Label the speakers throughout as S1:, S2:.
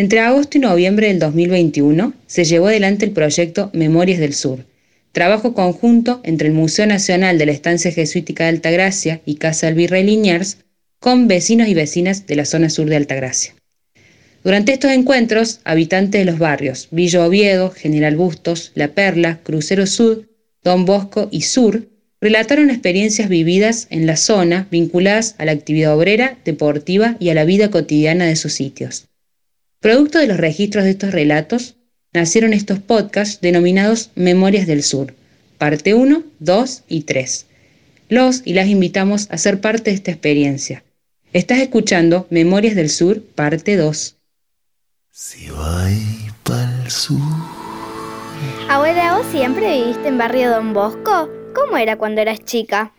S1: Entre agosto y noviembre del 2021 se llevó adelante el proyecto Memorias del Sur, trabajo conjunto entre el Museo Nacional de la Estancia Jesuítica de Altagracia y Casa del Virrey Liniers con vecinos y vecinas de la zona sur de Altagracia. Durante estos encuentros, habitantes de los barrios Villa Oviedo, General Bustos, La Perla, Crucero Sur, Don Bosco y Sur relataron experiencias vividas en la zona vinculadas a la actividad obrera, deportiva y a la vida cotidiana de sus sitios. Producto de los registros de estos relatos, nacieron estos podcasts denominados Memorias del Sur, parte 1, 2 y 3. Los y las invitamos a ser parte de esta experiencia. Estás escuchando Memorias del Sur, parte 2.
S2: Si pa'l sur.
S3: Abuela, ¿vos siempre viviste en barrio Don Bosco? ¿Cómo era cuando eras chica?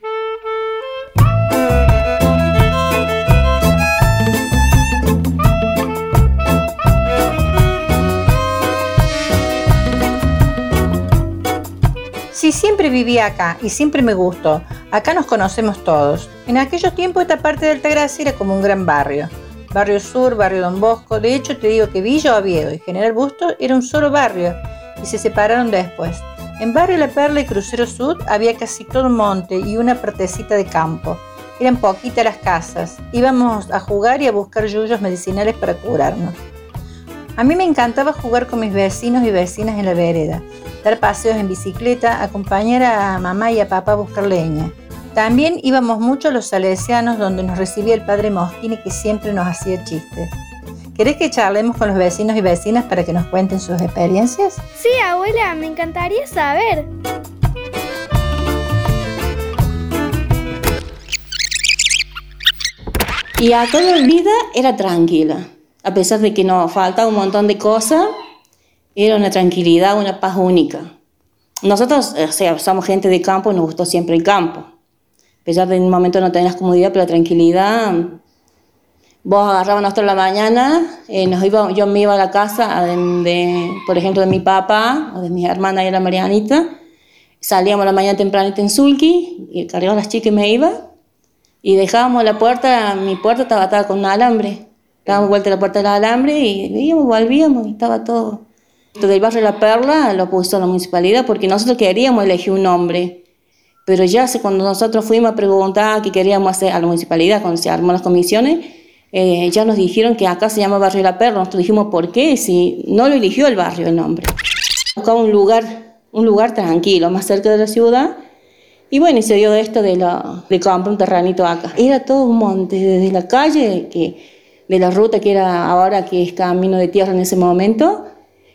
S4: Sí, siempre viví acá y siempre me gustó. Acá nos conocemos todos. En aquellos tiempos esta parte de Altagracia era como un gran barrio. Barrio Sur, Barrio Don Bosco. De hecho, te digo que Villa Oviedo y General Busto era un solo barrio y se separaron después. En Barrio La Perla y Crucero Sud había casi todo un monte y una partecita de campo. Eran poquitas las casas. Íbamos a jugar y a buscar yuyos medicinales para curarnos. A mí me encantaba jugar con mis vecinos y vecinas en la vereda, dar paseos en bicicleta, acompañar a mamá y a papá a buscar leña. También íbamos mucho a los salesianos donde nos recibía el padre Moschini que siempre nos hacía chistes. ¿Querés que charlemos con los vecinos y vecinas para que nos cuenten sus experiencias?
S3: Sí, abuela, me encantaría saber.
S5: Y a toda la vida era tranquila. A pesar de que nos faltaba un montón de cosas, era una tranquilidad, una paz única. Nosotros, o sea, somos gente de campo, nos gustó siempre el campo a pesar de en un momento no tenías comodidad, pero la tranquilidad. Vos agarrabas nosotros la mañana, eh, nos iba, yo me iba a la casa, de, por ejemplo, de mi papá o de mi hermana y la Marianita. Salíamos la mañana tempranito en Sulki, y cargaba las chicas y me iba. Y dejábamos la puerta, mi puerta estaba atada con un alambre. Dábamos vuelta a la puerta del alambre y íbamos, volvíamos y estaba todo. Esto del barrio La Perla lo puso la municipalidad porque nosotros queríamos elegir un nombre pero ya cuando nosotros fuimos a preguntar qué queríamos hacer a la municipalidad, cuando se armó las comisiones, eh, ya nos dijeron que acá se llama Barrio La Perla. Nosotros dijimos, ¿por qué? Si no lo eligió el barrio el nombre. Buscaba un lugar, un lugar tranquilo, más cerca de la ciudad. Y bueno, y se dio esto de, la, de comprar un terranito acá. Era todo un monte, desde la calle, que, de la ruta que era ahora, que es camino de tierra en ese momento,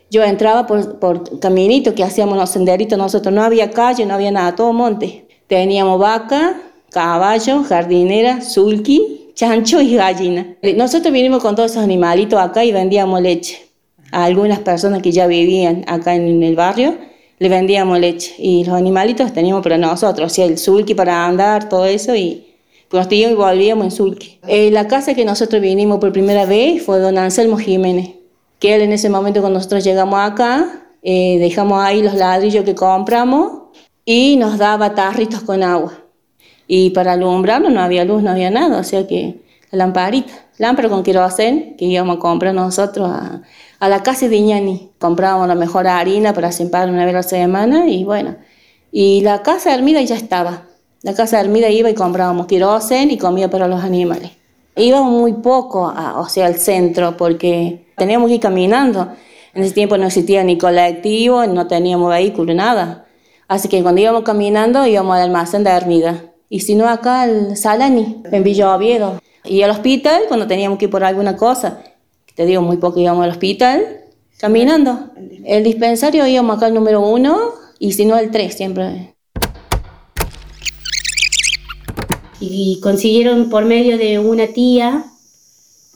S5: yo entraba por, por caminito que hacíamos los senderitos, nosotros no había calle, no había nada, todo monte. Teníamos vaca, caballo, jardinera, sulky, chancho y gallina. Nosotros vinimos con todos esos animalitos acá y vendíamos leche. A algunas personas que ya vivían acá en el barrio, le vendíamos leche. Y los animalitos teníamos para nosotros, o el sulky para andar, todo eso, y pues y volvíamos en sulky. Eh, la casa que nosotros vinimos por primera vez fue don Anselmo Jiménez que él en ese momento cuando nosotros llegamos acá, eh, dejamos ahí los ladrillos que compramos y nos daba tarritos con agua. Y para alumbrarlo no había luz, no había nada, o sea que la lamparita, lámpara con querosén que íbamos a comprar nosotros a, a la casa de Iñani. Comprábamos la mejor harina para sembrar una vez a la semana y bueno. Y la casa de Armida ya estaba. La casa de Armida iba y comprábamos querosén y comida para los animales. Íbamos muy poco, a, o al centro, porque teníamos que ir caminando. En ese tiempo no existía ni colectivo, no teníamos vehículo, nada. Así que cuando íbamos caminando íbamos al almacén de Hermida. Y si no, acá al Salani, en Villa Oviedo. Y al hospital, cuando teníamos que ir por alguna cosa. Te digo, muy poco íbamos al hospital, caminando. El dispensario íbamos acá al número uno, y si no, al tres siempre.
S6: Y consiguieron por medio de una tía,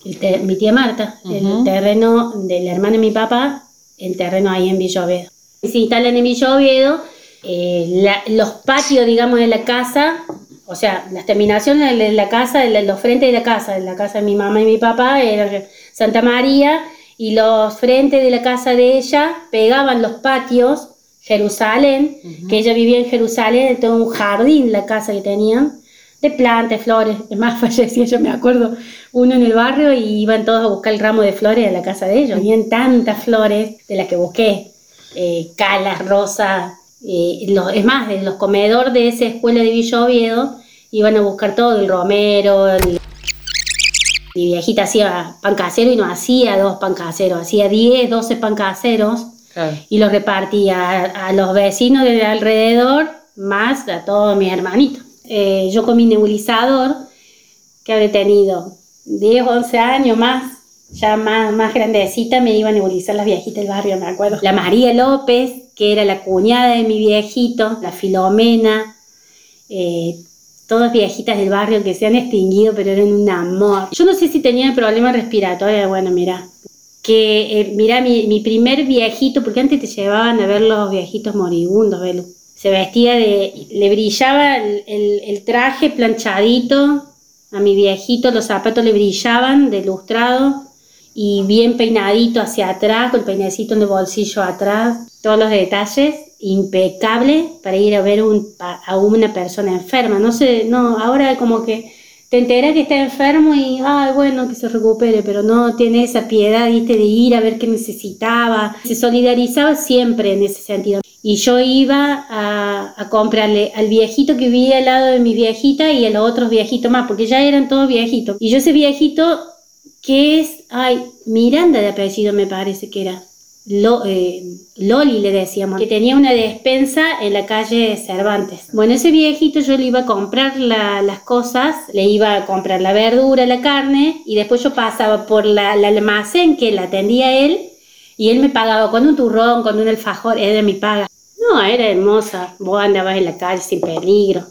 S6: mi tía Marta, el terreno de la hermana de mi papá, el terreno ahí en Villoviedo. Se instalan en Villoviedo, eh, los patios, digamos, de la casa, o sea, las terminaciones de la casa, los frentes de la casa, de la casa de mi mamá y mi papá, era Santa María, y los frentes de la casa de ella pegaban los patios, Jerusalén, que ella vivía en Jerusalén, todo un jardín la casa que tenían, de plantas, flores. Es más, fallecía, yo me acuerdo, uno en el barrio y iban todos a buscar el ramo de flores a la casa de ellos. Habían tantas flores de las que busqué, eh, calas, rosas. Eh, es más, en los comedores de esa escuela de Villa Oviedo iban a buscar todo, el romero, mi viejita hacía pan casero y no hacía dos pan caseros, hacía 10, 12 pan caseros y los repartía a, los vecinos de alrededor más a todos mis hermanitos. Eh, yo con mi nebulizador, que habré tenido 10, 11 años más, ya más, más grandecita, me iba a nebulizar las viejitas del barrio, me acuerdo. La María López, que era la cuñada de mi viejito, la Filomena, eh, todas viejitas del barrio que se han extinguido, pero eran un amor. Yo no sé si tenía problemas respiratorios, bueno, mira, que eh, mira mi, mi, primer viejito, porque antes te llevaban a ver los viejitos moribundos, Belu se vestía de, le brillaba el, traje planchadito, a mi viejito los zapatos le brillaban de lustrado y bien peinadito hacia atrás, con el peinecito en el bolsillo atrás, todos los detalles, impecable para ir a ver a una persona enferma. No sé, no, ahora como que te enteras que está enfermo y, ay, bueno, que se recupere, pero no tiene esa piedad, viste, de ir a ver qué necesitaba. Se solidarizaba siempre en ese sentido. Y yo iba a, comprarle al viejito que vivía al lado de mi viejita y a los otros viejitos más, porque ya eran todos viejitos. Y yo ese viejito, que es, ay, Miranda de apellido me parece que era. Eh, Loli le decíamos, que tenía una despensa en la calle Cervantes. Bueno, ese viejito yo le iba a comprar las cosas, le iba a comprar la verdura, la carne, y después yo pasaba por la, la almacén que la atendía él, y él me pagaba con un turrón, con un alfajor, era mi paga. No, era hermosa. Vos andabas en la calle sin peligro.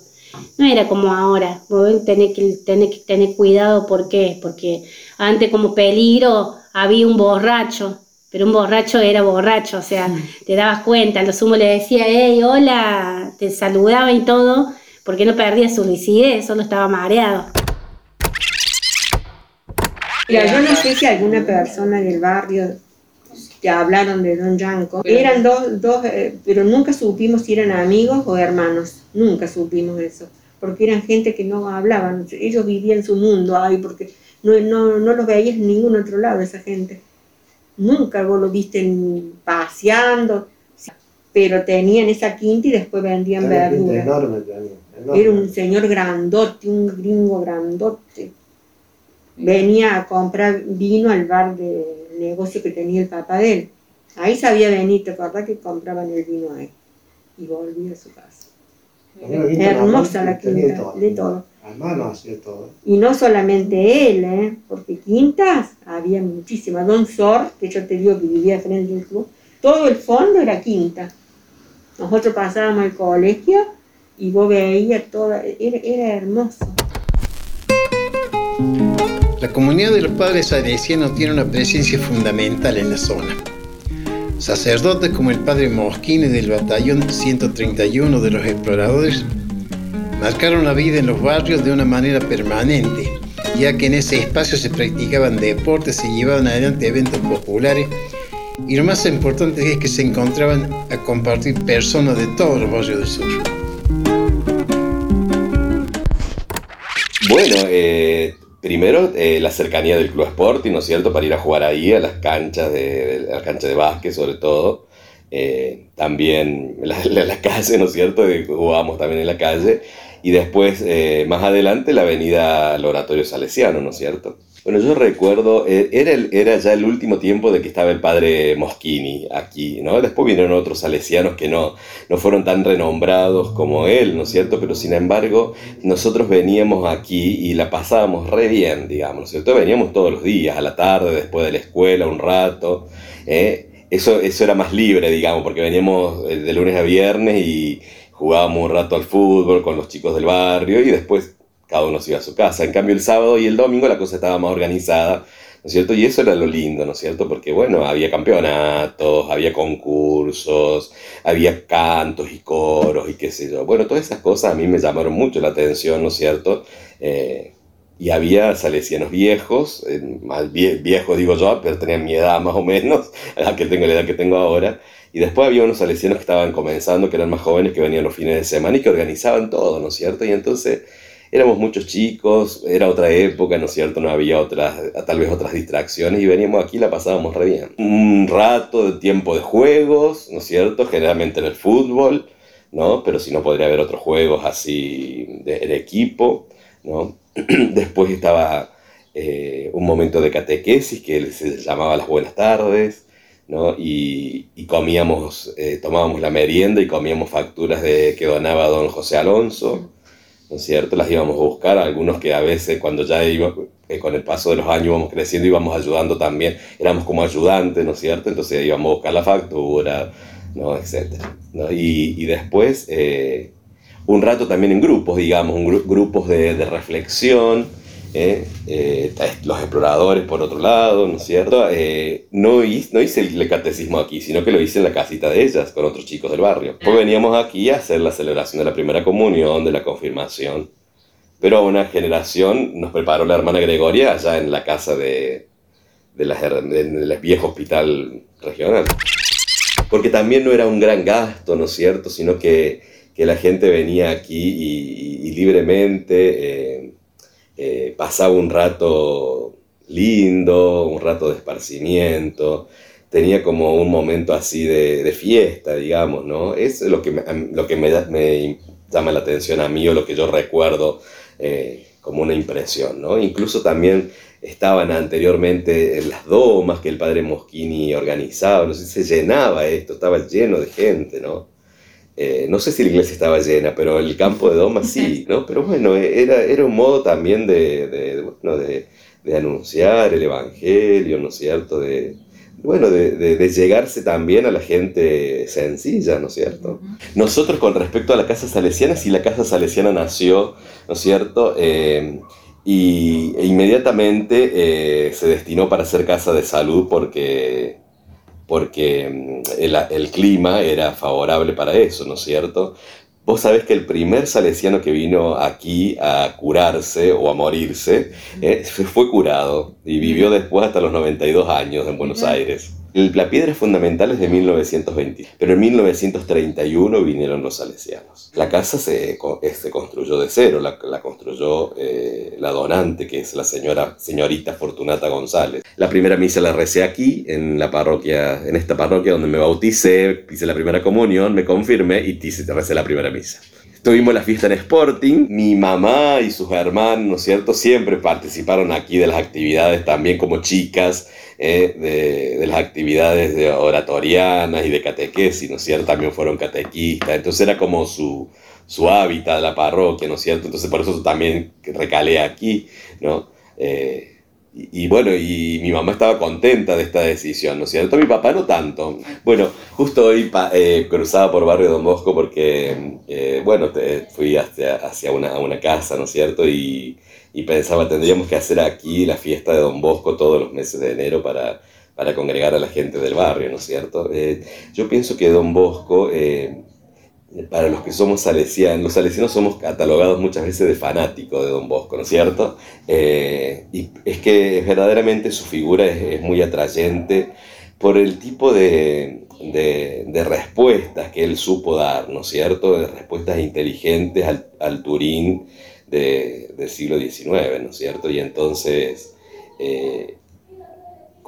S6: No era como ahora. Vos tenés que, tenés que tener cuidado. ¿Por qué? Porque antes como peligro había un borracho. Pero un borracho era borracho. O sea, te dabas cuenta. Lo sumo le decía, hey, hola. Te saludaba y todo. Porque no perdía su lucidez. Solo estaba mareado.
S7: Mira, yo no sé si alguna persona del barrio que hablaron de Don Yanko. Eran dos, dos eh, pero nunca supimos si eran amigos o hermanos, nunca supimos eso, porque eran gente que no hablaban, ellos vivían su mundo ahí, porque no, no, no los veías en ningún otro lado esa gente. Nunca vos lo viste paseando, pero tenían esa quinta y después vendían verduras. Era un señor grandote, un gringo grandote. Venía a comprar vino al bar de negocio que tenía el papá de él. Ahí sabía ¿te acordás que compraban el vino ahí? Y volvía a su casa. Hermosa la quinta, de todo. hacía todo. Y no solamente él, ¿eh? porque quintas había muchísimas. Don Sor, que yo te digo que vivía frente al club, todo el fondo era quinta. Nosotros pasábamos al colegio y vos veías toda, era, era hermoso.
S8: La comunidad de los padres salesianos tiene una presencia fundamental en la zona. Sacerdotes como el padre Moschini del batallón 131 de los exploradores marcaron la vida en los barrios de una manera permanente, ya que en ese espacio se practicaban deportes, se llevaban adelante eventos populares y lo más importante es que se encontraban a compartir personas de todos los barrios del sur.
S9: Bueno, eh, Primero, eh, la cercanía del Club Sporting, ¿no es cierto? Para ir a jugar ahí, a las canchas de, la cancha de básquet sobre todo. Eh, también la, la, calle, ¿no es cierto? Jugábamos también en la calle. Y después, eh, más adelante, la avenida al Oratorio Salesiano, ¿no es cierto? Bueno, yo recuerdo, eh, era, era ya el último tiempo de que estaba el padre Moschini aquí, ¿no? Después vinieron otros salesianos que no, no fueron tan renombrados como él, ¿no es cierto? Pero sin embargo, nosotros veníamos aquí y la pasábamos re bien, digamos, ¿no es cierto? Veníamos todos los días, a la tarde, después de la escuela, un rato, ¿eh? Eso, eso era más libre, digamos, porque veníamos eh, de lunes a viernes y jugábamos un rato al fútbol con los chicos del barrio y después cada uno se iba a su casa. En cambio, el sábado y el domingo la cosa estaba más organizada, ¿no es cierto? Y eso era lo lindo, ¿no es cierto? Porque, bueno, había campeonatos, había concursos, había cantos y coros y qué sé yo. Bueno, todas esas cosas a mí me llamaron mucho la atención, ¿no es cierto? Eh, y había salesianos viejos, eh, más viejos digo yo, pero tenían mi edad más o menos, a que tengo la edad que tengo ahora. Y después había unos salesianos que estaban comenzando, que eran más jóvenes, que venían los fines de semana y que organizaban todo, ¿no es cierto? Y entonces éramos muchos chicos, era otra época, ¿no es cierto? No había otras, tal vez otras distracciones y veníamos aquí y la pasábamos re bien. Un rato de tiempo de juegos, ¿no cierto? Generalmente en el fútbol, ¿no? Pero si no podría haber otros juegos así de, equipo, ¿no? Después estaba eh, un momento de catequesis que se llamaba las buenas tardes, ¿no? Y, comíamos, eh, tomábamos la merienda y comíamos facturas de, que donaba don José Alonso, ¿no es cierto? Las íbamos a buscar, algunos que a veces cuando ya iba, eh, con el paso de los años íbamos creciendo, íbamos ayudando también, éramos como ayudantes, ¿no es cierto? Entonces íbamos a buscar la factura, ¿no? Etcétera, Y, después, eh, un rato también en grupos, digamos, grupos de, de reflexión, ¿eh? Eh, los exploradores por otro lado, ¿no es cierto? Eh, no, hice, no hice el, catecismo aquí, sino que lo hice en la casita de ellas, con otros chicos del barrio. Pues veníamos aquí a hacer la celebración de la primera comunión, de la confirmación. Pero a una generación nos preparó la hermana Gregoria allá en la casa de, de la, del viejo hospital regional. Porque también no era un gran gasto, ¿no es cierto? Sino que, que la gente venía aquí y, y libremente eh, pasaba un rato lindo, un rato de esparcimiento, tenía como un momento así de, fiesta, digamos, ¿no? Es lo que, me, lo que me, llama la atención a mí o lo que yo recuerdo eh, como una impresión, ¿no? Incluso también estaban anteriormente en las domas que el padre Moschini organizaba, no sé, se llenaba esto, estaba lleno de gente, ¿no? Eh, no sé si la iglesia estaba llena, pero el campo de Doma sí, ¿no? Pero bueno, era, era un modo también de, de, de, anunciar el Evangelio, ¿no es cierto? De, bueno, de, llegarse también a la gente sencilla, ¿no es cierto? Nosotros con respecto a la Casa Salesiana, si la Casa Salesiana nació, ¿no es cierto? Eh, y e inmediatamente eh, se destinó para ser casa de salud porque porque mm, el, clima era favorable para eso, ¿no es cierto? Vos sabés que el primer salesiano que vino aquí a curarse o a morirse eh, fue curado y vivió después hasta los 92 años en Buenos Aires. La piedra fundamental es de 1920, pero en 1931 vinieron los salesianos. La casa se, se construyó de cero, la, construyó eh, la donante, que es la señora, señorita Fortunata González. La primera misa la recé aquí, en la parroquia, en esta parroquia donde me bauticé, hice la primera comunión, me confirmé y recé la primera misa. Tuvimos la fiesta en Sporting, mi mamá y sus hermanos, ¿no es cierto? Siempre participaron aquí de las actividades también como chicas, eh, de, las actividades de oratorianas y de catequesis, ¿no es cierto? También fueron catequistas, entonces era como su, su hábitat, la parroquia, ¿no es cierto? Entonces por eso también recalé aquí, ¿no? Eh, y, bueno, y mi mamá estaba contenta de esta decisión, ¿no es cierto? Mi papá no tanto. Bueno, justo hoy eh, cruzaba por Barrio Don Bosco porque, eh, bueno, fui hacia, hacia una, una, casa, ¿no es cierto? Y, y, pensaba, tendríamos que hacer aquí la fiesta de Don Bosco todos los meses de enero para, para congregar a la gente del barrio, ¿no es cierto? Eh, yo pienso que Don Bosco para los que somos salesianos, los salesianos somos catalogados muchas veces de fanáticos de Don Bosco, ¿no es cierto? Eh, y es que verdaderamente su figura es, muy atrayente por el tipo de, de, respuestas que él supo dar, ¿no es cierto? De respuestas inteligentes al, al Turín del siglo XIX, ¿no es cierto? Y entonces eh,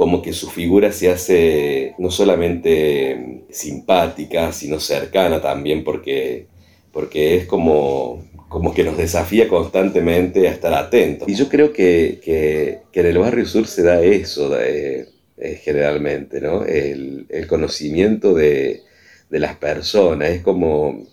S9: como que su figura se hace no solamente simpática, sino cercana también, porque, porque es como, como que nos desafía constantemente a estar atentos. Y yo creo que, que, en el barrio sur se da eso de, eh, generalmente, ¿no? El, el conocimiento de, de, las personas, es como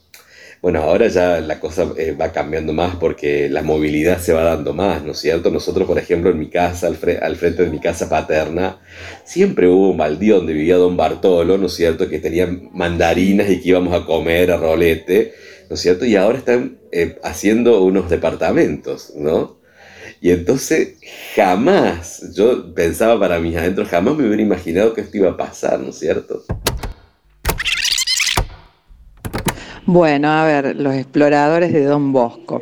S9: bueno, ahora ya la cosa eh, va cambiando más porque la movilidad se va dando más, ¿no es cierto? Nosotros, por ejemplo, en mi casa, al, frente de mi casa paterna, siempre hubo un baldío donde vivía don Bartolo, ¿no es cierto? Que tenía mandarinas y que íbamos a comer a rolete, ¿no es cierto? Y ahora están eh, haciendo unos departamentos, ¿no? Y entonces jamás, yo pensaba para mis adentros, jamás me hubiera imaginado que esto iba a pasar, ¿no es cierto?
S10: Bueno, a ver, los exploradores de Don Bosco.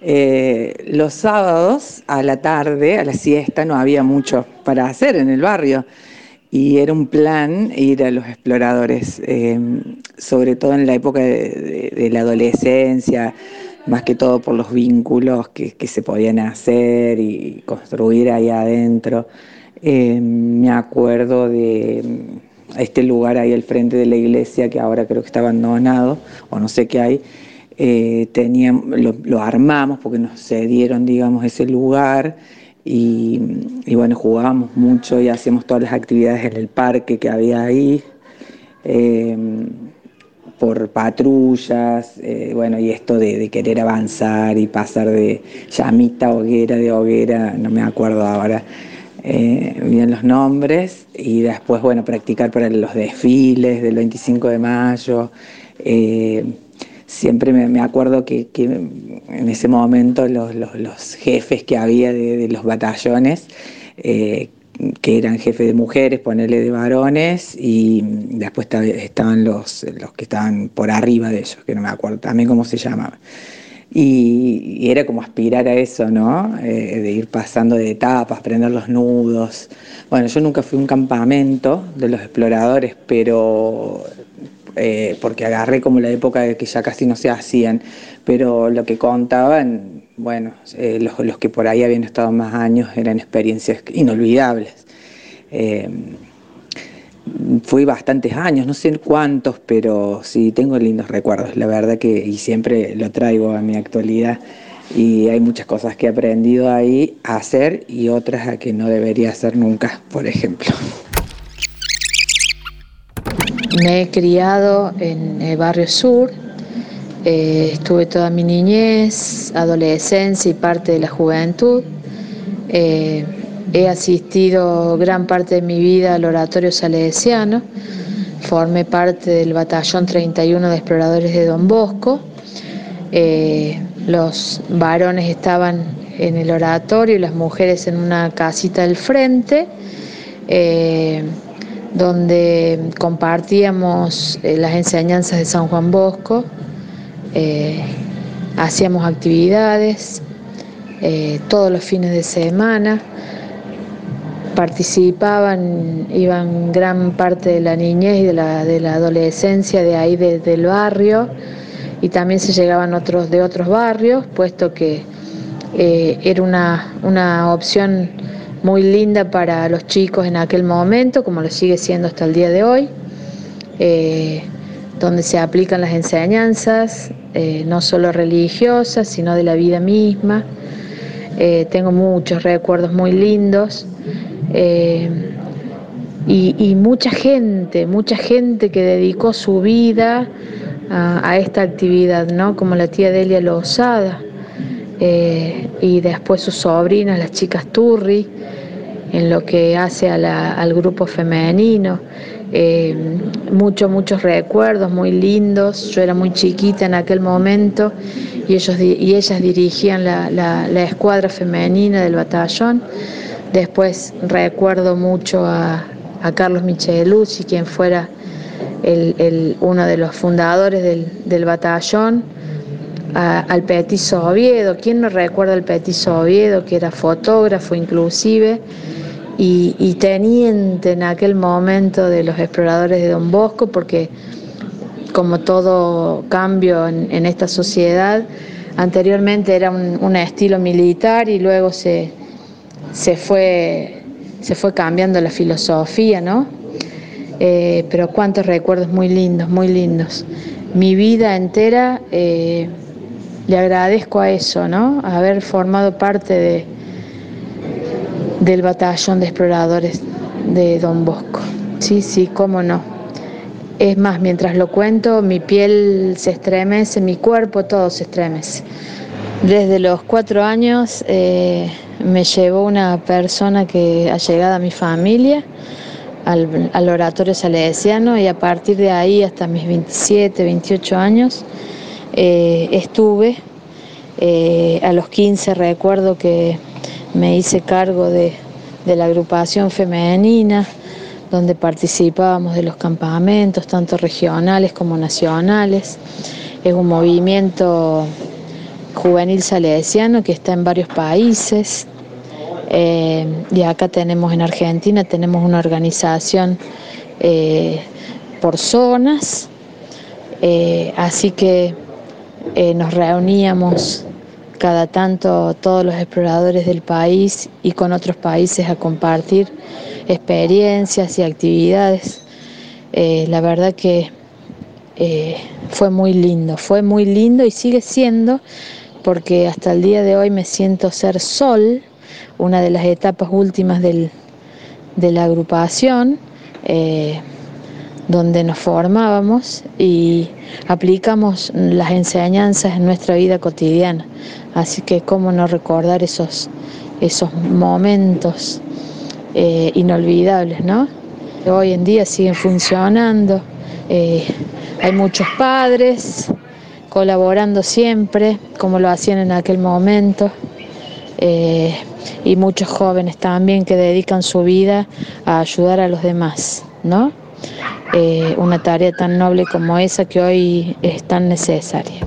S10: Eh, los sábados a la tarde, a la siesta, no había mucho para hacer en el barrio y era un plan ir a los exploradores, eh, sobre todo en la época de, la adolescencia, más que todo por los vínculos que, se podían hacer y construir ahí adentro. Eh, me acuerdo de este lugar ahí al frente de la iglesia que ahora creo que está abandonado o no sé qué hay. Eh, teníamos, lo, armamos porque nos cedieron, digamos, ese lugar y, bueno, jugábamos mucho y hacíamos todas las actividades en el parque que había ahí. Eh, por patrullas, eh, bueno, y esto de, querer avanzar y pasar de llamita hoguera, de hoguera, no me acuerdo ahora eh, bien los nombres, y después, bueno, practicar para los desfiles del 25 de mayo. Eh, siempre me, acuerdo que, en ese momento los, jefes que había de, los batallones, que eran jefes de mujeres, ponerle de varones, y después estaban los, los que estaban por arriba de ellos, que no me acuerdo también cómo se llamaba. Y, era como aspirar a eso, ¿no? Eh, de ir pasando de etapas, prender los nudos. Bueno, yo nunca fui a un campamento de los exploradores, pero eh, porque agarré como la época de que ya casi no se hacían, pero lo que contaban, bueno, eh, los, que por ahí habían estado más años eran experiencias inolvidables. Fui bastantes años, no sé cuántos, pero sí tengo lindos recuerdos, la verdad que y siempre lo traigo a mi actualidad y hay muchas cosas que he aprendido ahí a hacer y otras a que no debería hacer nunca, por ejemplo.
S11: Me he criado en el barrio sur, eh, estuve toda mi niñez, adolescencia y parte de la juventud. Eh, he asistido gran parte de mi vida al oratorio salesiano, formé parte del batallón 31 de exploradores de Don Bosco. Eh, los varones estaban en el oratorio y las mujeres en una casita del frente donde compartíamos eh, las enseñanzas de San Juan Bosco, eh, hacíamos actividades eh, todos los fines de semana, participaban, iban gran parte de la niñez y de la, adolescencia de ahí del barrio y también se llegaban otros de otros barrios, puesto que era una, una opción muy linda para los chicos en aquel momento, como lo sigue siendo hasta el día de hoy, eh, donde se aplican las enseñanzas, eh, no solo religiosas, sino de la vida misma. Eh, tengo muchos recuerdos muy lindos y, mucha gente, mucha gente que dedicó su vida a, a esta actividad, ¿no? como la tía Delia Lozada. Eh, y después sus sobrinas, las chicas Turri, en lo que hace al grupo femenino. Eh, muchos, muchos recuerdos muy lindos. Yo era muy chiquita en aquel momento y, ellos, y ellas dirigían la, escuadra femenina del batallón. Después recuerdo mucho a, Carlos Micheluzzi, quien fuera uno de los fundadores del, del batallón al Petiso Oviedo. ¿Quién no recuerda al Petiso Oviedo, que era fotógrafo inclusive y, teniente en aquel momento de los exploradores de Don Bosco? Porque como todo cambio en, esta sociedad, anteriormente era un, estilo militar y luego se, se, fue, se fue cambiando la filosofía, ¿no? Eh, pero cuántos recuerdos muy lindos, muy lindos. Mi vida entera eh, le agradezco a eso, ¿no? Haber formado parte de, del batallón de exploradores de Don Bosco. Sí, sí, cómo no. Es más, mientras lo cuento, mi piel se estremece, mi cuerpo, todo se estremece. Desde los cuatro años eh, me llevó una persona que ha llegado a mi familia al, oratorio salesiano y a partir de ahí hasta mis 27, 28 años eh, estuve. Eh, a los 15 recuerdo que me hice cargo de, la agrupación femenina, donde participábamos de los campamentos, tanto regionales como nacionales. Es un movimiento juvenil salesiano que está en varios países. Eh, y acá tenemos en Argentina, tenemos una organización por zonas. así que eh, nos reuníamos cada tanto todos los exploradores del país y con otros países a compartir experiencias y actividades. Eh, la verdad que eh, fue muy lindo, fue muy lindo y sigue siendo porque hasta el día de hoy me siento ser sol, una de las etapas últimas del, de la agrupación, eh, donde nos formábamos y aplicamos las enseñanzas en nuestra vida cotidiana. Así que cómo no recordar esos, esos momentos eh, inolvidables, ¿no? Hoy en día siguen funcionando, eh, hay muchos padres colaborando siempre, como lo hacían en aquel momento, eh, y muchos jóvenes también que dedican su vida a ayudar a los demás, ¿no? Una tarea tan noble como esa que hoy es tan necesaria.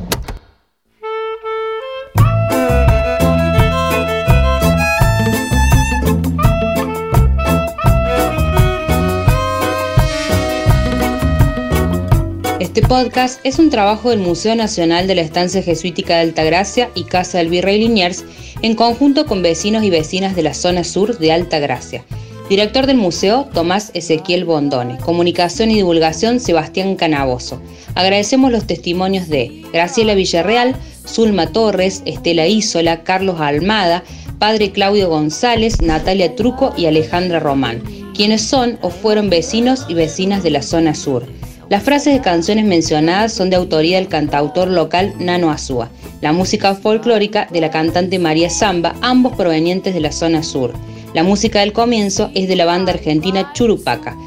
S1: Este podcast es un trabajo del Museo Nacional de la Estancia Jesuítica de Altagracia y Casa del Virrey Liniers en conjunto con vecinos y vecinas de la zona sur de Altagracia. Director del museo, Tomás Ezequiel Bondone. Comunicación y divulgación, Sebastián Canaboso. Agradecemos los testimonios de Graciela Villarreal, Zulma Torres, Estela Isola, Carlos Almada, Padre Claudio González, Natalia Truco y Alejandra Román, quienes son o fueron vecinos y vecinas de la zona sur. Las frases de canciones mencionadas son de autoría del cantautor local Nano Azúa, la música folclórica de la cantante María Zamba, ambos provenientes de la zona sur. La música del comienzo es de la banda argentina Churupaca.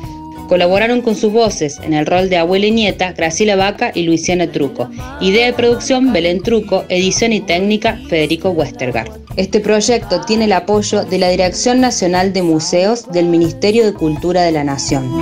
S1: Colaboraron con sus voces en el rol de abuela y nieta Graciela Vaca y Luisiana Truco. Idea de producción Belén Truco, edición y técnica Federico Westergaard. Este proyecto tiene el apoyo de la Dirección Nacional de Museos del Ministerio de Cultura de la Nación.